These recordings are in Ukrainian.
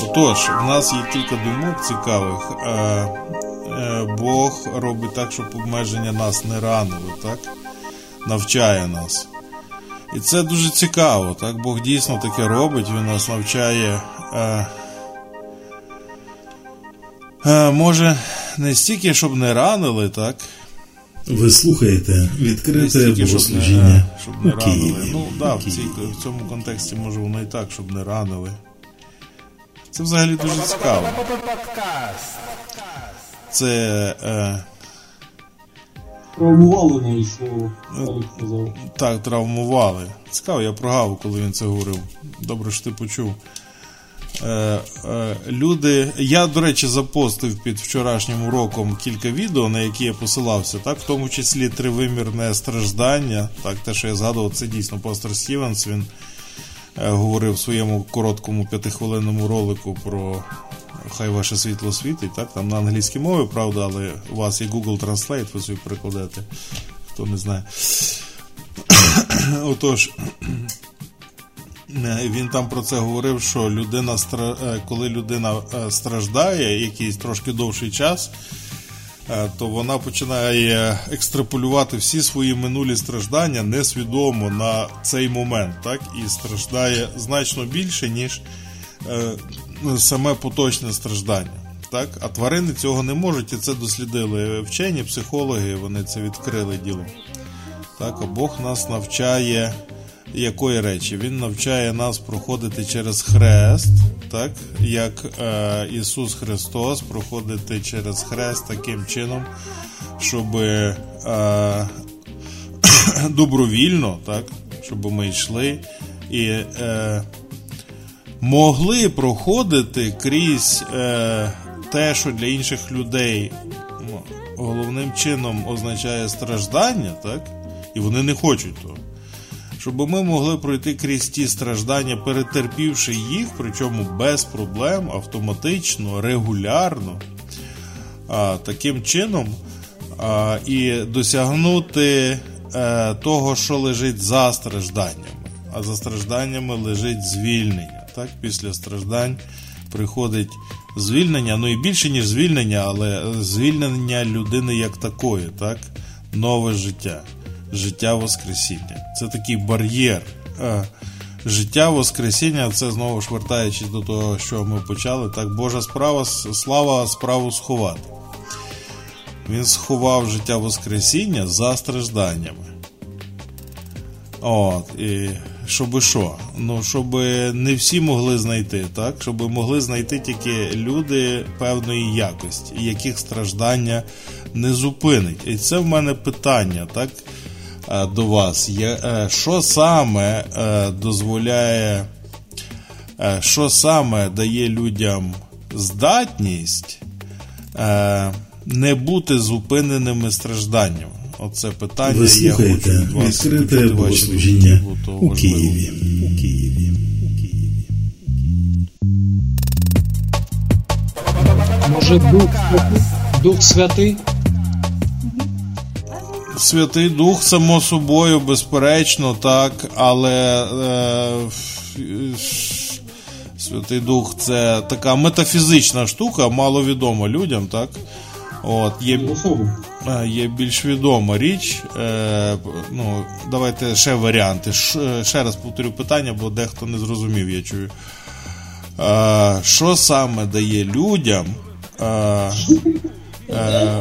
Отож, в нас є кілька думок цікавих. Е, е, Бог робить так, щоб обмеження нас не ранили, так? Навчає нас. І це дуже цікаво. так? Бог дійсно таке робить, він нас навчає. Е, Може, не стільки, щоб не ранили, так? Ви слухаєте відкрите богослужіння щоб не, щоб не ранили. Ну, да, в, цій, в цьому контексті може воно і так, щоб не ранили. Це взагалі дуже цікаво. Це е, Травмували навіть слово. Сказав. так, травмували. Цікаво, я прогав, коли він це говорив. Добре, що ти почув. Е, е, люди. Я, до речі, запостив під вчорашнім уроком кілька відео, на які я посилався, так, в тому числі тривимірне страждання. Так, те, що я згадував, це дійсно пастор Стівенс. Він е, говорив в своєму короткому п'ятихвилинному ролику про хай ваше світло світить, так, там на англійській мові, правда, але у вас є Google Translate, ви собі перекладете, хто не знає. Отож, е, він там про це говорив, що людина, е, коли людина е, страждає якийсь трошки довший час, е, то вона починає екстраполювати всі свої минулі страждання несвідомо на цей момент, так? І страждає значно більше, ніж е, саме поточне страждання. Так? А тварини цього не можуть, і це дослідили вчені, психологи, вони це відкрили діло. Так, а Бог нас навчає якої речі? Він навчає нас проходити через хрест, так, як е, Ісус Христос проходити через хрест таким чином, щоб е, добровільно, так, щоб ми йшли і е, могли проходити крізь е, те, що для інших людей ну, головним чином означає страждання, так? І вони не хочуть того. Щоб ми могли пройти крізь ті страждання, перетерпівши їх, причому без проблем, автоматично, регулярно, а, таким чином а, і досягнути е, того, що лежить за стражданнями. А за стражданнями лежить звільнення. Так? Після страждань приходить звільнення, ну і більше, ніж звільнення, але звільнення людини як такої, так? нове життя, життя Воскресіння. Це такий бар'єр. Е, Життя Воскресіння, це знову ж вертаючись до того, що ми почали, так Божа справа, слава справу сховати. Він сховав життя Воскресіння за стражданнями. От, і щоб що? Ну, щоб не всі могли знайти, так? Щоб могли знайти тільки люди певної якості, яких страждання не зупинить. І це в мене питання, так? Е, До вас. Е, Що саме е, дозволяє, що саме дає людям здатність не бути зупиненими стражданням? Оце питання. Ви я хочу слухаєте від вас відкрите богослужіння. У Києві. У Києві. Може, Дух, Дух Святий? Святий Дух, само собою, безперечно, так, але е, Святий Дух це така метафізична штука, маловідома людям, так? От, є, е, є більш відома річ. Е, ну, давайте ще варіанти. Ш- ще раз повторю питання, бо дехто не зрозумів, я чую. Е, що саме дає людям, е, е,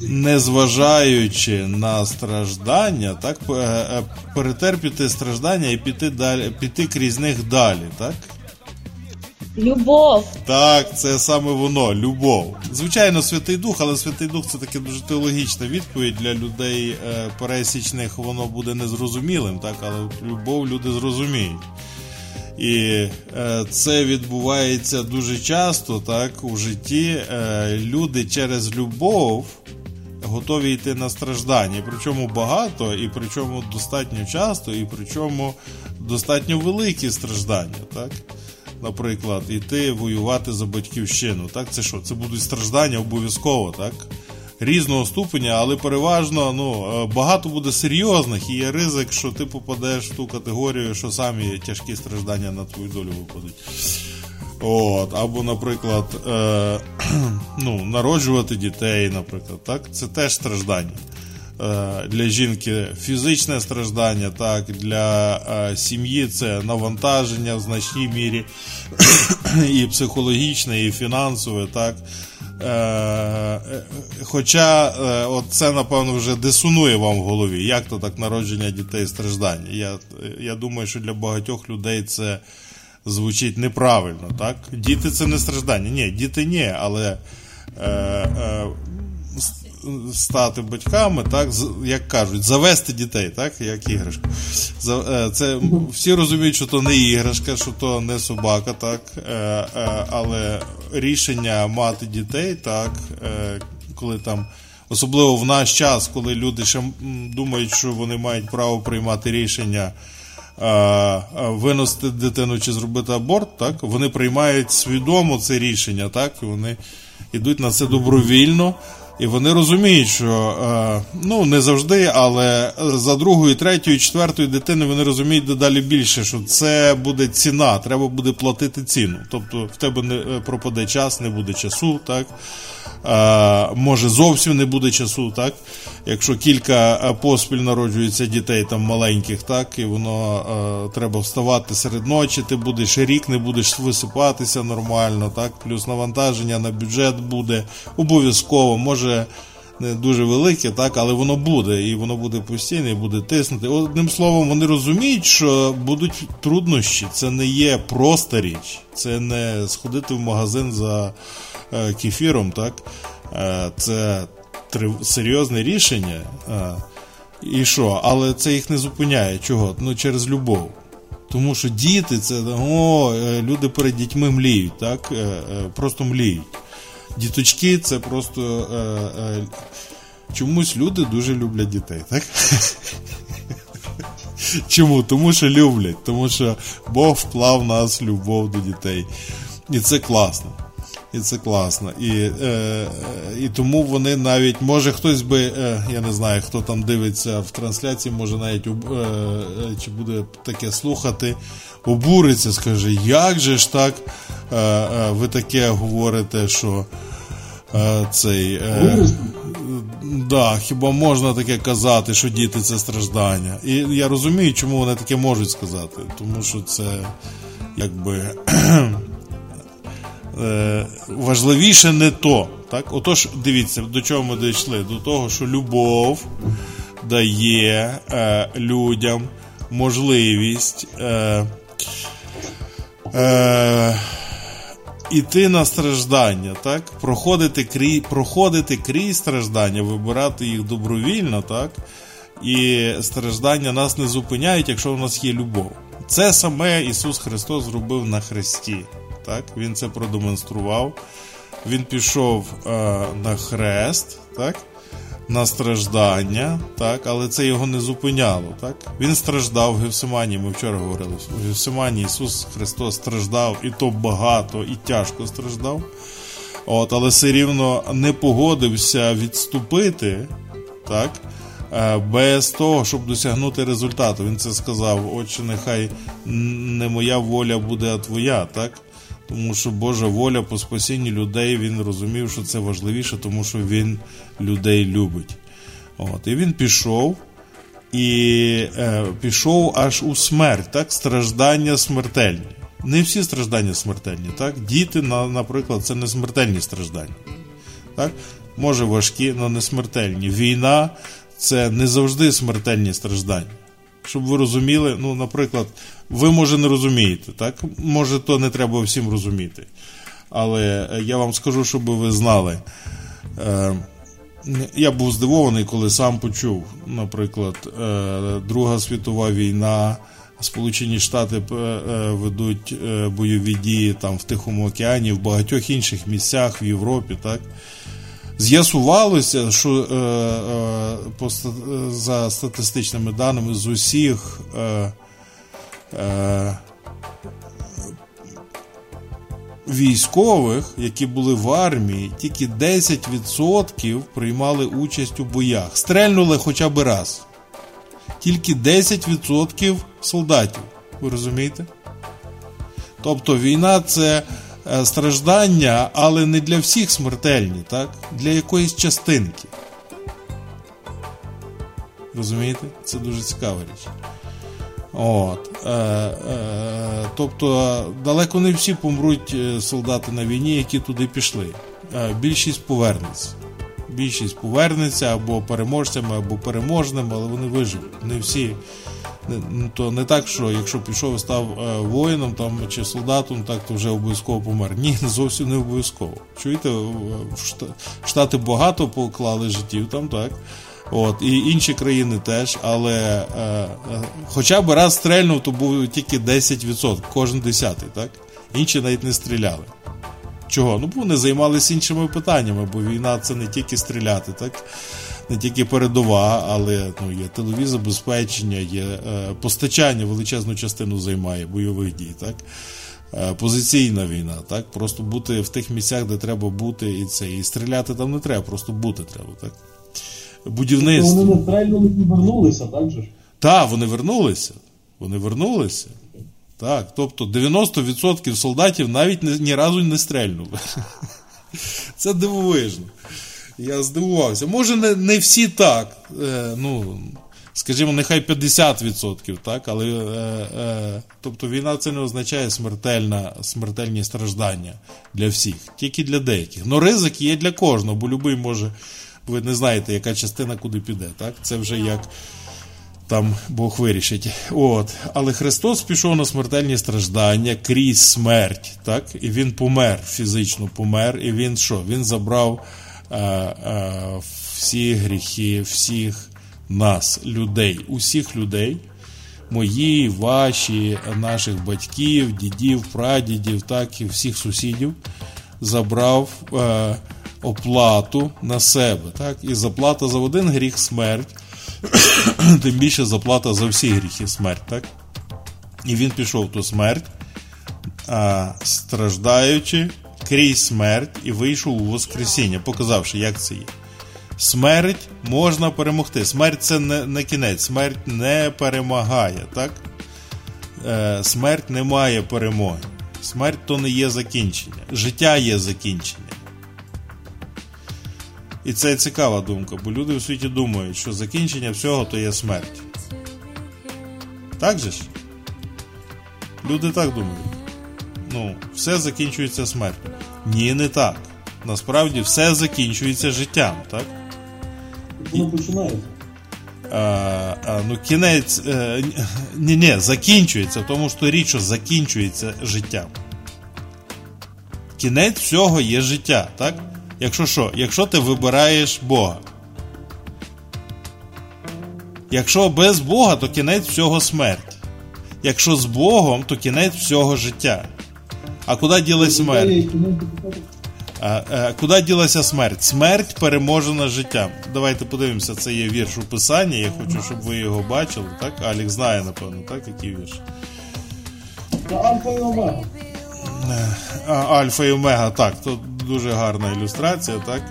незважаючи на страждання, так, е, е, перетерпіти страждання і піти, далі, піти крізь них далі, так? Любов. Так, це саме воно, любов. Звичайно, Святий Дух, але Святий Дух це таке дуже теологічна відповідь для людей е, пересічних, воно буде незрозумілим, так, але любов люди зрозуміють. І це відбувається дуже часто, так, у житті. Люди через любов готові йти на страждання. Причому багато, і причому достатньо часто, і причому достатньо великі страждання, так? Наприклад, іти воювати за батьківщину. Так, це що? Це будуть страждання обов'язково, так? Різного ступеня, але переважно ну, е, багато буде серйозних і є ризик, що ти попадеш в ту категорію, що самі тяжкі страждання на твою долю випадуть. От, або, наприклад, е, ну, народжувати дітей, наприклад, так, це теж страждання. Е, для жінки фізичне страждання, так, для е, сім'ї це навантаження в значній мірі, і психологічне, і фінансове, так. Е, е, Хоча е, от це, напевно, вже дисонує вам в голові. Як то так народження дітей страждання? Я, я думаю, що для багатьох людей це звучить неправильно, так? Діти це не страждання. Ні, діти ні, але е, е, стати батьками, так, як кажуть, завести дітей, так, як іграшку. Е, це всі розуміють, що то не іграшка, що то не собака, так, е, е, але рішення мати дітей, так, коли там. Особливо в наш час, коли люди ще думають, що вони мають право приймати рішення виносити дитину чи зробити аборт, так вони приймають свідомо це рішення, так, і вони йдуть на це добровільно. І вони розуміють, що е, ну не завжди, але за другою, третьою, четвертою дитиною вони розуміють дедалі більше, що це буде ціна, треба буде платити ціну. Тобто в тебе не е, пропаде час, не буде часу, так е, може зовсім не буде часу, так. Якщо кілька поспіль народжується дітей там маленьких, так, і воно е, треба вставати серед ночі, ти будеш рік, не будеш висипатися нормально, так, плюс навантаження на бюджет буде обов'язково, може не дуже велике, так, але воно буде, і воно буде постійно, і буде тиснути. Одним словом, вони розуміють, що будуть труднощі. Це не є проста річ, це не сходити в магазин за е, кефіром, так. Е, це серйозне рішення. А, І що? Але це їх не зупиняє. Чого? Ну через любов. Тому що діти це о, е, люди перед дітьми мліють, так? Е, е, просто мліють. Діточки це просто чомусь люди дуже люблять дітей, так? Чому? Тому що люблять, тому що Бог вклав в нас любов до дітей. І це класно. І це класно. І е, і тому вони навіть, може хтось би, е, я не знаю, хто там дивиться в трансляції, може навіть е, чи буде таке слухати, обуриться, скаже, як же ж так е, е ви таке говорите, що е, цей. Е, Да, хіба можна таке казати, що діти це страждання? І я розумію, чому вони таке можуть сказати. Тому що це якби е, важливіше не то. Так? Отож, дивіться, до чого ми дійшли? До того, що любов дає е, людям можливість е, е, іти на страждання, так? проходити крізь проходити крізь страждання, вибирати їх добровільно, так? і страждання нас не зупиняють, якщо у нас є любов. Це саме Ісус Христос зробив на Христі так? Він це продемонстрував. Він пішов е, на хрест, так? на страждання, так? але це його не зупиняло. Так? Він страждав в Гевсимані, ми вчора говорили. В Гевсимані Ісус Христос страждав, і то багато, і тяжко страждав. От, Але все рівно не погодився відступити. так? Е, без того, щоб досягнути результату. Він це сказав: Отче, нехай не моя воля буде, а твоя. так? Тому що Божа воля по спасінні людей він розумів, що це важливіше, тому що він людей любить. От, І він пішов і е, пішов аж у смерть, так, страждання смертельні. Не всі страждання смертельні. так, Діти, наприклад, це не смертельні страждання. так, Може важкі, але не смертельні. Війна це не завжди смертельні страждання. Щоб ви розуміли, ну, наприклад, ви може не розумієте, так? Може, то не треба всім розуміти. Але я вам скажу, щоб ви знали. Е, я був здивований, коли сам почув, наприклад, е, Друга світова війна, Сполучені Штати е, ведуть бойові дії там в Тихому океані, в багатьох інших місцях в Європі. так? З'ясувалося, що е, е, за статистичними даними з усіх е, е, військових, які були в армії, тільки 10% приймали участь у боях. Стрельнули хоча б раз. Тільки 10% солдатів. Ви розумієте? Тобто війна це е, страждання, але не для всіх смертельні, так? Для якоїсь частинки. Розумієте? Це дуже цікава річ. От, е, е, тобто далеко не всі помруть е, солдати на війні, які туди пішли. Е, більшість повернеться. Більшість повернеться або переможцями, або переможними, але вони виживуть. Не всі. Не, ну, то не так, що якщо пішов і став е, воїном там, чи солдатом, так то вже обов'язково помер. Ні, зовсім не обов'язково. Чуєте, в Штати багато поклали життів там, так. От, і інші країни теж, але е, е, хоча б раз стрельнув, то був тільки 10%, кожен десятий, так? Інші навіть не стріляли. Чого? Ну, бо вони займалися іншими питаннями, бо війна це не тільки стріляти, так? Не тільки передова, але ну, є тилові забезпечення, є е, постачання величезну частину займає бойових дій, так? Е, позиційна війна, так? Просто бути в тих місцях, де треба бути, і це. І стріляти там не треба, просто бути треба, так? Будівництво. Вони не стрельнули і вернулися, так же ж? Так, вони вернулися. Вони вернулися. Так, тобто 90% солдатів навіть ні, ні разу не стрельнули. Це дивовижно. Я здивувався. Може, не, не всі так. Е, ну, скажімо, нехай 50%, так, але е, е, тобто війна це не означає смертельна, смертельні страждання для всіх, тільки для деяких. Ну, ризик є для кожного, бо любий може, ви не знаєте, яка частина куди піде. Так? Це вже як там Бог вирішить. От. Але Христос пішов на смертельні страждання крізь смерть, так? І він помер, фізично помер, і він що? Він забрав е, е, всі гріхи, всіх нас, людей, усіх людей. Мої, ваші, наших батьків, дідів, прадідів, так і всіх сусідів забрав е, оплату на себе. Так? І заплата за один гріх смерть, тим більше заплата за всі гріхи смерть. Так? І він пішов ту смерть, а, страждаючи крізь смерть, і вийшов у Воскресіння, показавши, як це є. Смерть можна перемогти. Смерть це не, не кінець, смерть не перемагає. так? Е, смерть не має перемоги. Смерть то не є закінчення. Життя є закінчення. І це цікава думка, бо люди в світі думають, що закінчення всього то є смерть. Так же ж? Люди так думають. Ну, все закінчується смертю. Ні, не так. Насправді все закінчується життям, так? Воно починається. А, а, ну, кінець. Е, ні, ні, закінчується, тому що річ, що закінчується життям. Кінець всього є життя, так? Якщо що? Якщо ти вибираєш Бога. Якщо без Бога, то кінець всього смерть. Якщо з Богом, то кінець всього життя. А куди ділась смерть? А, а, куди ділася смерть? Смерть переможена життям. Давайте подивимося, це є вірш у писанні. Я хочу, щоб ви його бачили. Так? Алік знає, напевно, так, який вірш. Альфа і омега. Альфа і Омега, так, то дуже гарна ілюстрація, так.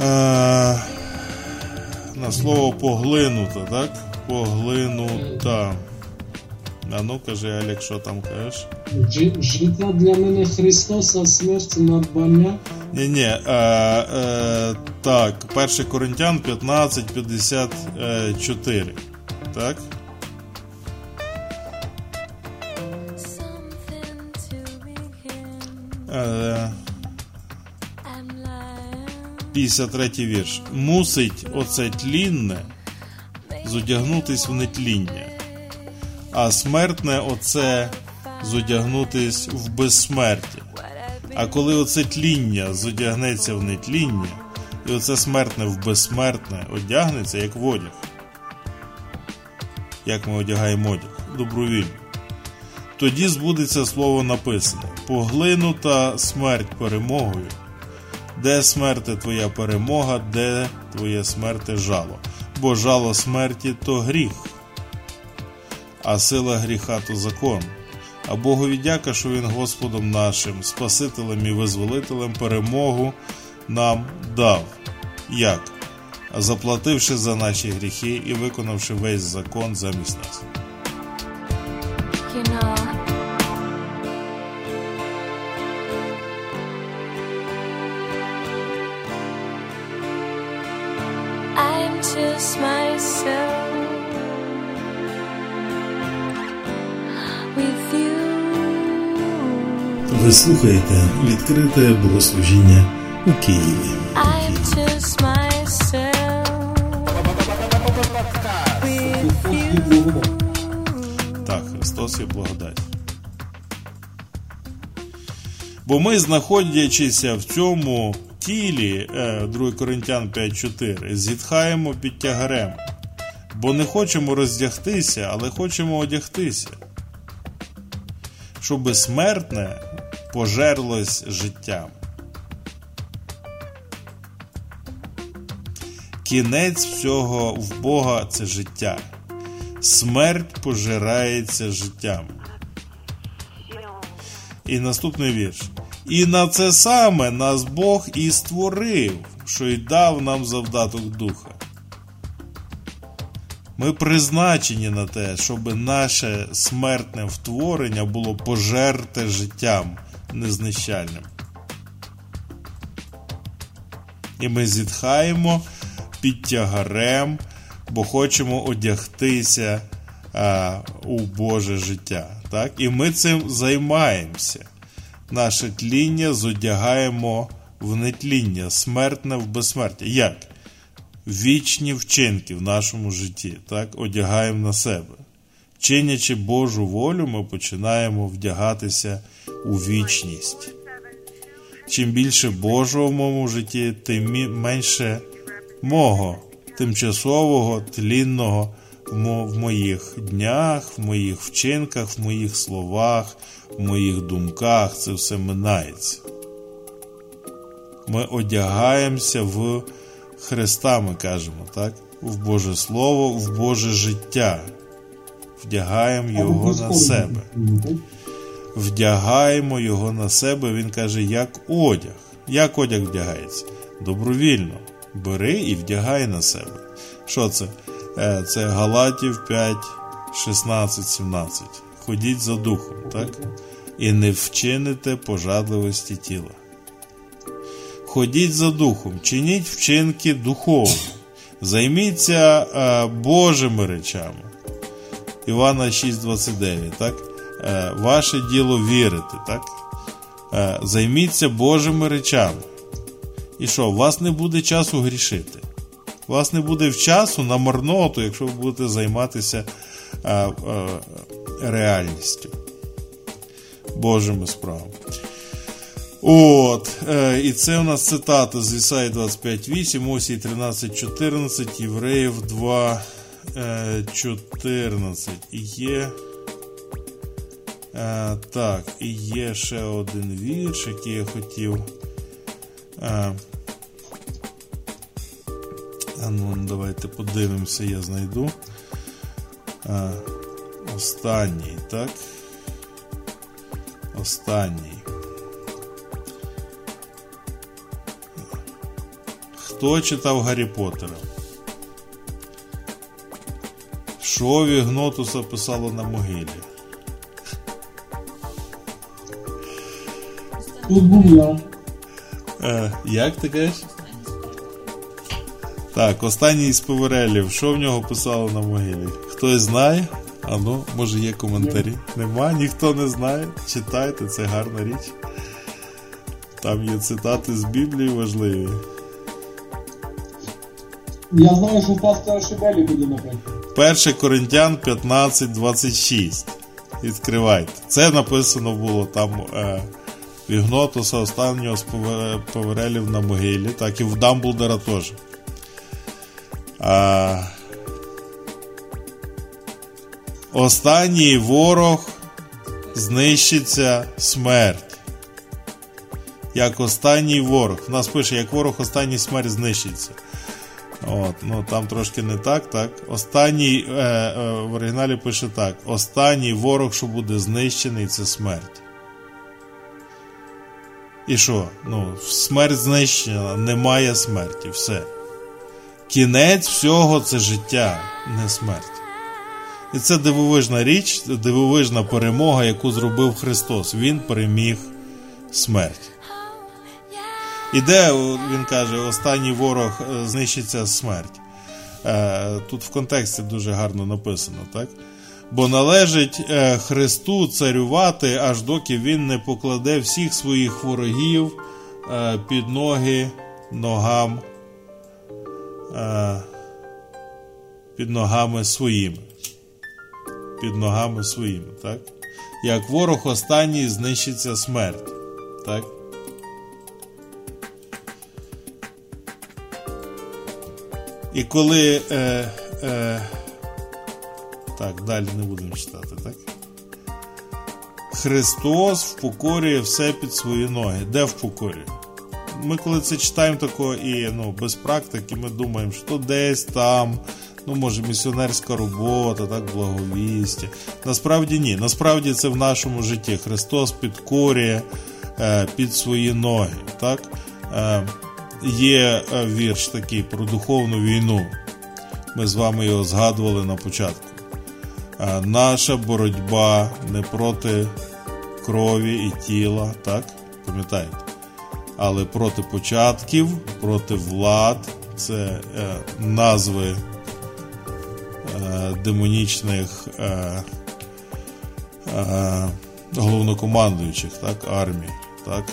Е, на слово поглинута, так? Поглинута. А ну кажи, Алік, що там кажеш? Життя для мене Христос, а смерть надбання. Ні, ні, е, е, так, 1 Коринтян 15, 54. Так? 53 вірш. Мусить оце тлінне зодягнутись в нетління, а смертне оце зодягнутись в безсмертя. А коли оце тління зодягнеться в нетління, і оце смертне в безсмертне одягнеться, як в одяг. Як ми одягаємо одяг? Добровільно. Тоді збудеться слово написане: поглинута смерть перемогою. Де смерти твоя перемога, де твоє смерти жало? Бо жало смерті то гріх, а сила гріха то закон. А Богові дяка, що Він Господом нашим, Спасителем і Визволителем перемогу нам дав. Як? Заплативши за наші гріхи і виконавши весь закон замість нас. Ви слухаєте відкрите богослужіння у Києві. Так, Христос є благодать. Бо ми, знаходячися в цьому тілі, е, 2 Коринтян 5.4, зітхаємо під тягарем, бо не хочемо роздягтися, але хочемо одягтися, щоби смертне пожерлось життям. Кінець всього в Бога це життя. Смерть пожирається життям. І наступний вірш. І на це саме нас Бог і створив, що й дав нам завдаток духа. Ми призначені на те, щоб наше смертне втворення було пожерте життям незнищальним. І ми зітхаємо під тягарем, бо хочемо одягтися а, у Боже життя. Так? І ми цим займаємося. Наше тління зодягаємо в нетління, смертне в безсмертя. Як? Вічні вчинки в нашому житті, так? одягаємо на себе. Чинячи Божу волю, ми починаємо вдягатися у вічність. Чим більше Божого в моєму житті, тим менше мого тимчасового, тлінного в моїх днях, в моїх вчинках, в моїх словах, в моїх думках. Це все минається. Ми одягаємося в Христа, ми кажемо, так? В Боже Слово, в Боже життя. Вдягаємо його на себе вдягаємо його на себе. Він каже, як одяг. Як одяг вдягається? Добровільно. Бери і вдягай на себе. Що це? Е, Це Галатів 5, 16, 17. Ходіть за духом, так? І не вчините пожадливості тіла. Ходіть за духом, чиніть вчинки духовні. Займіться е, Божими речами. Івана 6,29, так? Е, Ваше діло вірити, так? Е, Займіться Божими речами. І що, у вас не буде часу грішити. У вас не буде часу на марноту, якщо ви будете займатися е, реальністю. Божими справами. От, і це у нас цитата з Ісаї 25.8, Осій 13.14, Євреїв 2.14. І є. Е, так, і є ще один вірш, який я хотів. Е, ну, давайте подивимося, я знайду. Е, останній, так? Останній. Хто читав Гаррі Поттера? Що Вігнотуса писало на могилі? Був. Е, як ти кажеш? Так, останній із Поверелів. Що в нього писало на могилі? Хтось знає? А ну, може є коментарі? Нема, ніхто не знає. Читайте, це гарна річ. Там є цитати з Біблії важливі. Я знаю, що пастора Шибелі буде наприклад. 1 Коринтян 15.26. Відкривайте. Це написано було там е, Вігнотуса останнього з Поверелів на могилі, так і в Дамблдора теж. А, останній ворог знищиться смерть. Як останній ворог. У нас пише, як ворог останній смерть знищиться. От, ну там трошки не так, так. Останній е, е, в оригіналі пише так: останній ворог, що буде знищений, це смерть. І що? Ну, смерть знищена, немає смерті, все. Кінець всього це життя, не смерть. І це дивовижна річ, дивовижна перемога, яку зробив Христос. Він переміг смерть. І де він каже, останній ворог е, знищиться смерть. Е, Тут в контексті дуже гарно написано, так? Бо належить е, Христу царювати, аж доки він не покладе всіх своїх ворогів е, під ноги ногам. Е, під ногами своїми. Під ногами своїми, так? Як ворог останній знищиться смерть. Так? І коли. Е, е, так, далі не будемо читати, так? Христос впокорює все під свої ноги. Де впокорює? Ми коли це читаємо тако і ну, без практики, ми думаємо, що десь там, ну, може, місіонерська робота, так, благовістя. Насправді ні. Насправді це в нашому житті. Христос підкорює е, під свої ноги. Так? Е, є е, вірш такий про духовну війну. Ми з вами його згадували на початку. Наша боротьба не проти крові і тіла, так? Пам'ятаєте? Але проти початків, проти влад, це е, назви е, демонічних е, е, головнокомандуючих так, армій. Так?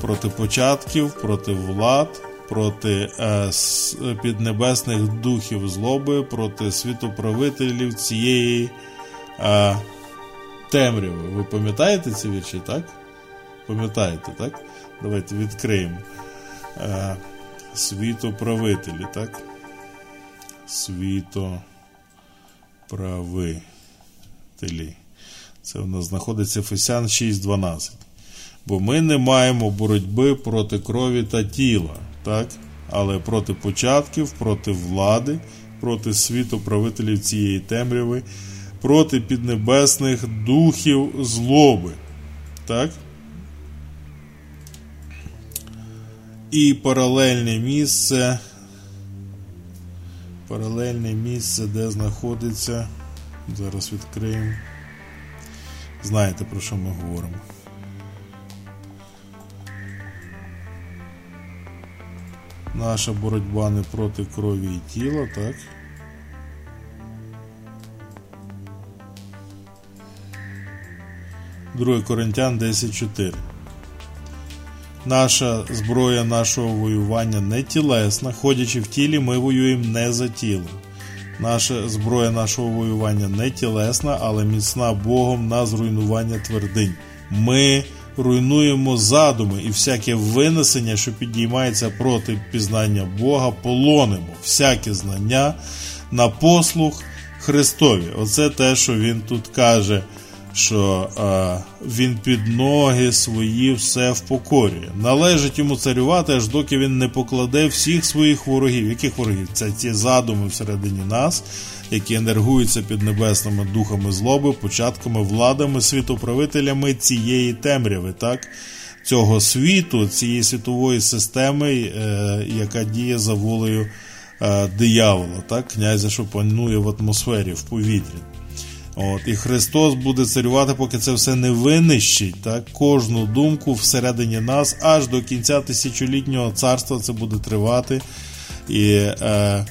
Проти початків, проти влад, проти е, піднебесних духів злоби, проти світоправителів цієї е, темряви. Ви пам'ятаєте ці вірші, так? Пам'ятаєте, так? Давайте відкриємо. Е, світоправителі, так? Світоправителі. Це в нас знаходиться Фесян 6.12. Бо ми не маємо боротьби проти крові та тіла, так? але проти початків, проти влади, проти світу правителів цієї темряви, проти піднебесних духів злоби. Так? І паралельне місце. Паралельне місце, де знаходиться. Зараз відкриємо. Знаєте, про що ми говоримо. Наша боротьба не проти крові і тіла, так? Друге Коринтян 10.4. Наша зброя нашого воювання не тілесна. Ходячи в тілі, ми воюємо не за тілом. Наша зброя нашого воювання не тілесна, але міцна Богом на зруйнування твердинь. Ми руйнуємо задуми і всяке винесення, що підіймається проти пізнання Бога, полонимо всяке знання на послух Христові. Оце те, що він тут каже, що е, він під ноги свої все впокорює. Належить йому царювати, аж доки він не покладе всіх своїх ворогів. Яких ворогів? Це ті задуми всередині нас, які енергуються під небесними духами злоби, початками, владами, світоправителями цієї темряви, так? Цього світу, цієї світової системи, е, яка діє за волею е, диявола, так? князя, що панує в атмосфері, в повітрі. От, І Христос буде царювати, поки це все не винищить. Так? Кожну думку всередині нас, аж до кінця тисячолітнього царства це буде тривати. І е,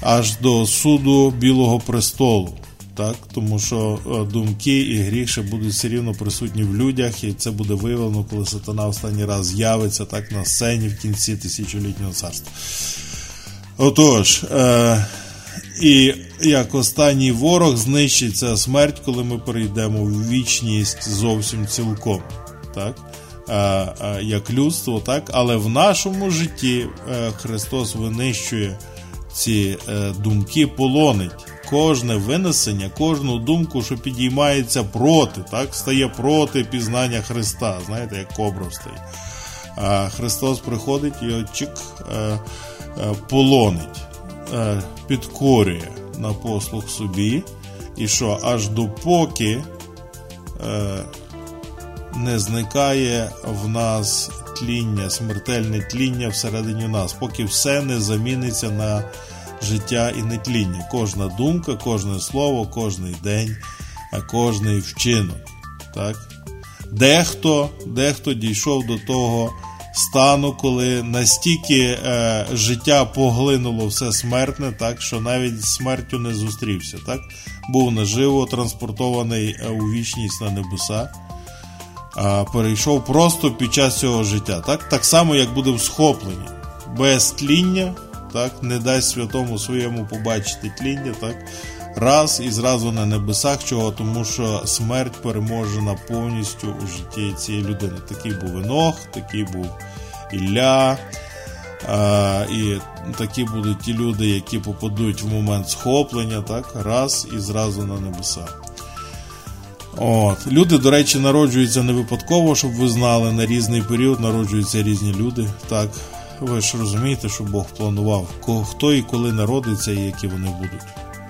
аж до суду Білого престолу. Так? Тому що е, думки і гріх ще будуть все рівно присутні в людях, і це буде виявлено, коли сатана останній раз з'явиться так на сцені в кінці тисячолітнього царства. Отож. Е, і як останній ворог знищиться смерть, коли ми перейдемо в вічність зовсім цілком. Так? А, а, як людство, так? але в нашому житті е, Христос винищує ці е, думки, полонить. Кожне винесення, кожну думку, що підіймається проти, так? стає проти пізнання Христа. Знаєте, як кобра стоїть. А Христос приходить і чик е, е, полонить е, підкорює на послуг собі, і що аж допоки е, не зникає в нас тління, смертельне тління всередині нас, поки все не заміниться на життя і нетління. Кожна думка, кожне слово, кожний день, кожний вчинок. Так? Дехто, дехто дійшов до того стану, коли настільки е, життя поглинуло все смертне, так що навіть з смертю не зустрівся. Так? Був наживо транспортований е, у вічність на небеса, перейшов просто під час цього життя. Так, так само, як буде в схопленні, без тління, так, не дасть святому своєму побачити тління, так, раз і зразу на небесах, чого, тому що смерть переможена повністю у житті цієї людини. Такий був Енох, такий був Ілля. А, і такі будуть ті люди, які попадуть в момент схоплення, так, раз і зразу на небеса. От. Люди, до речі, народжуються не випадково, щоб ви знали, на різний період народжуються різні люди. Так, ви ж розумієте, що Бог планував, хто і коли народиться, і які вони будуть.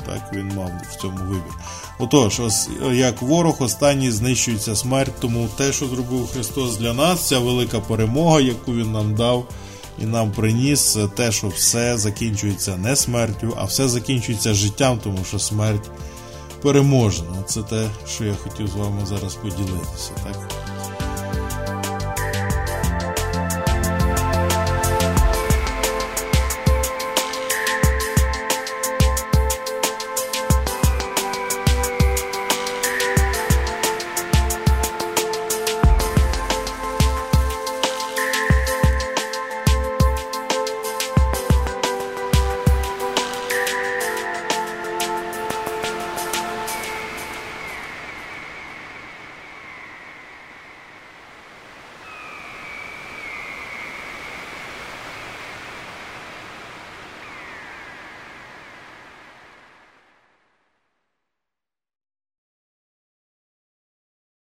Так, він мав в цьому вибір. Отож, ось як ворог останній знищується смерть, тому те, що зробив Христос для нас, ця велика перемога, яку Він нам дав і нам приніс, це те, що все закінчується не смертю, а все закінчується життям, тому що смерть переможена. Це те, що я хотів з вами зараз поділитися. Так?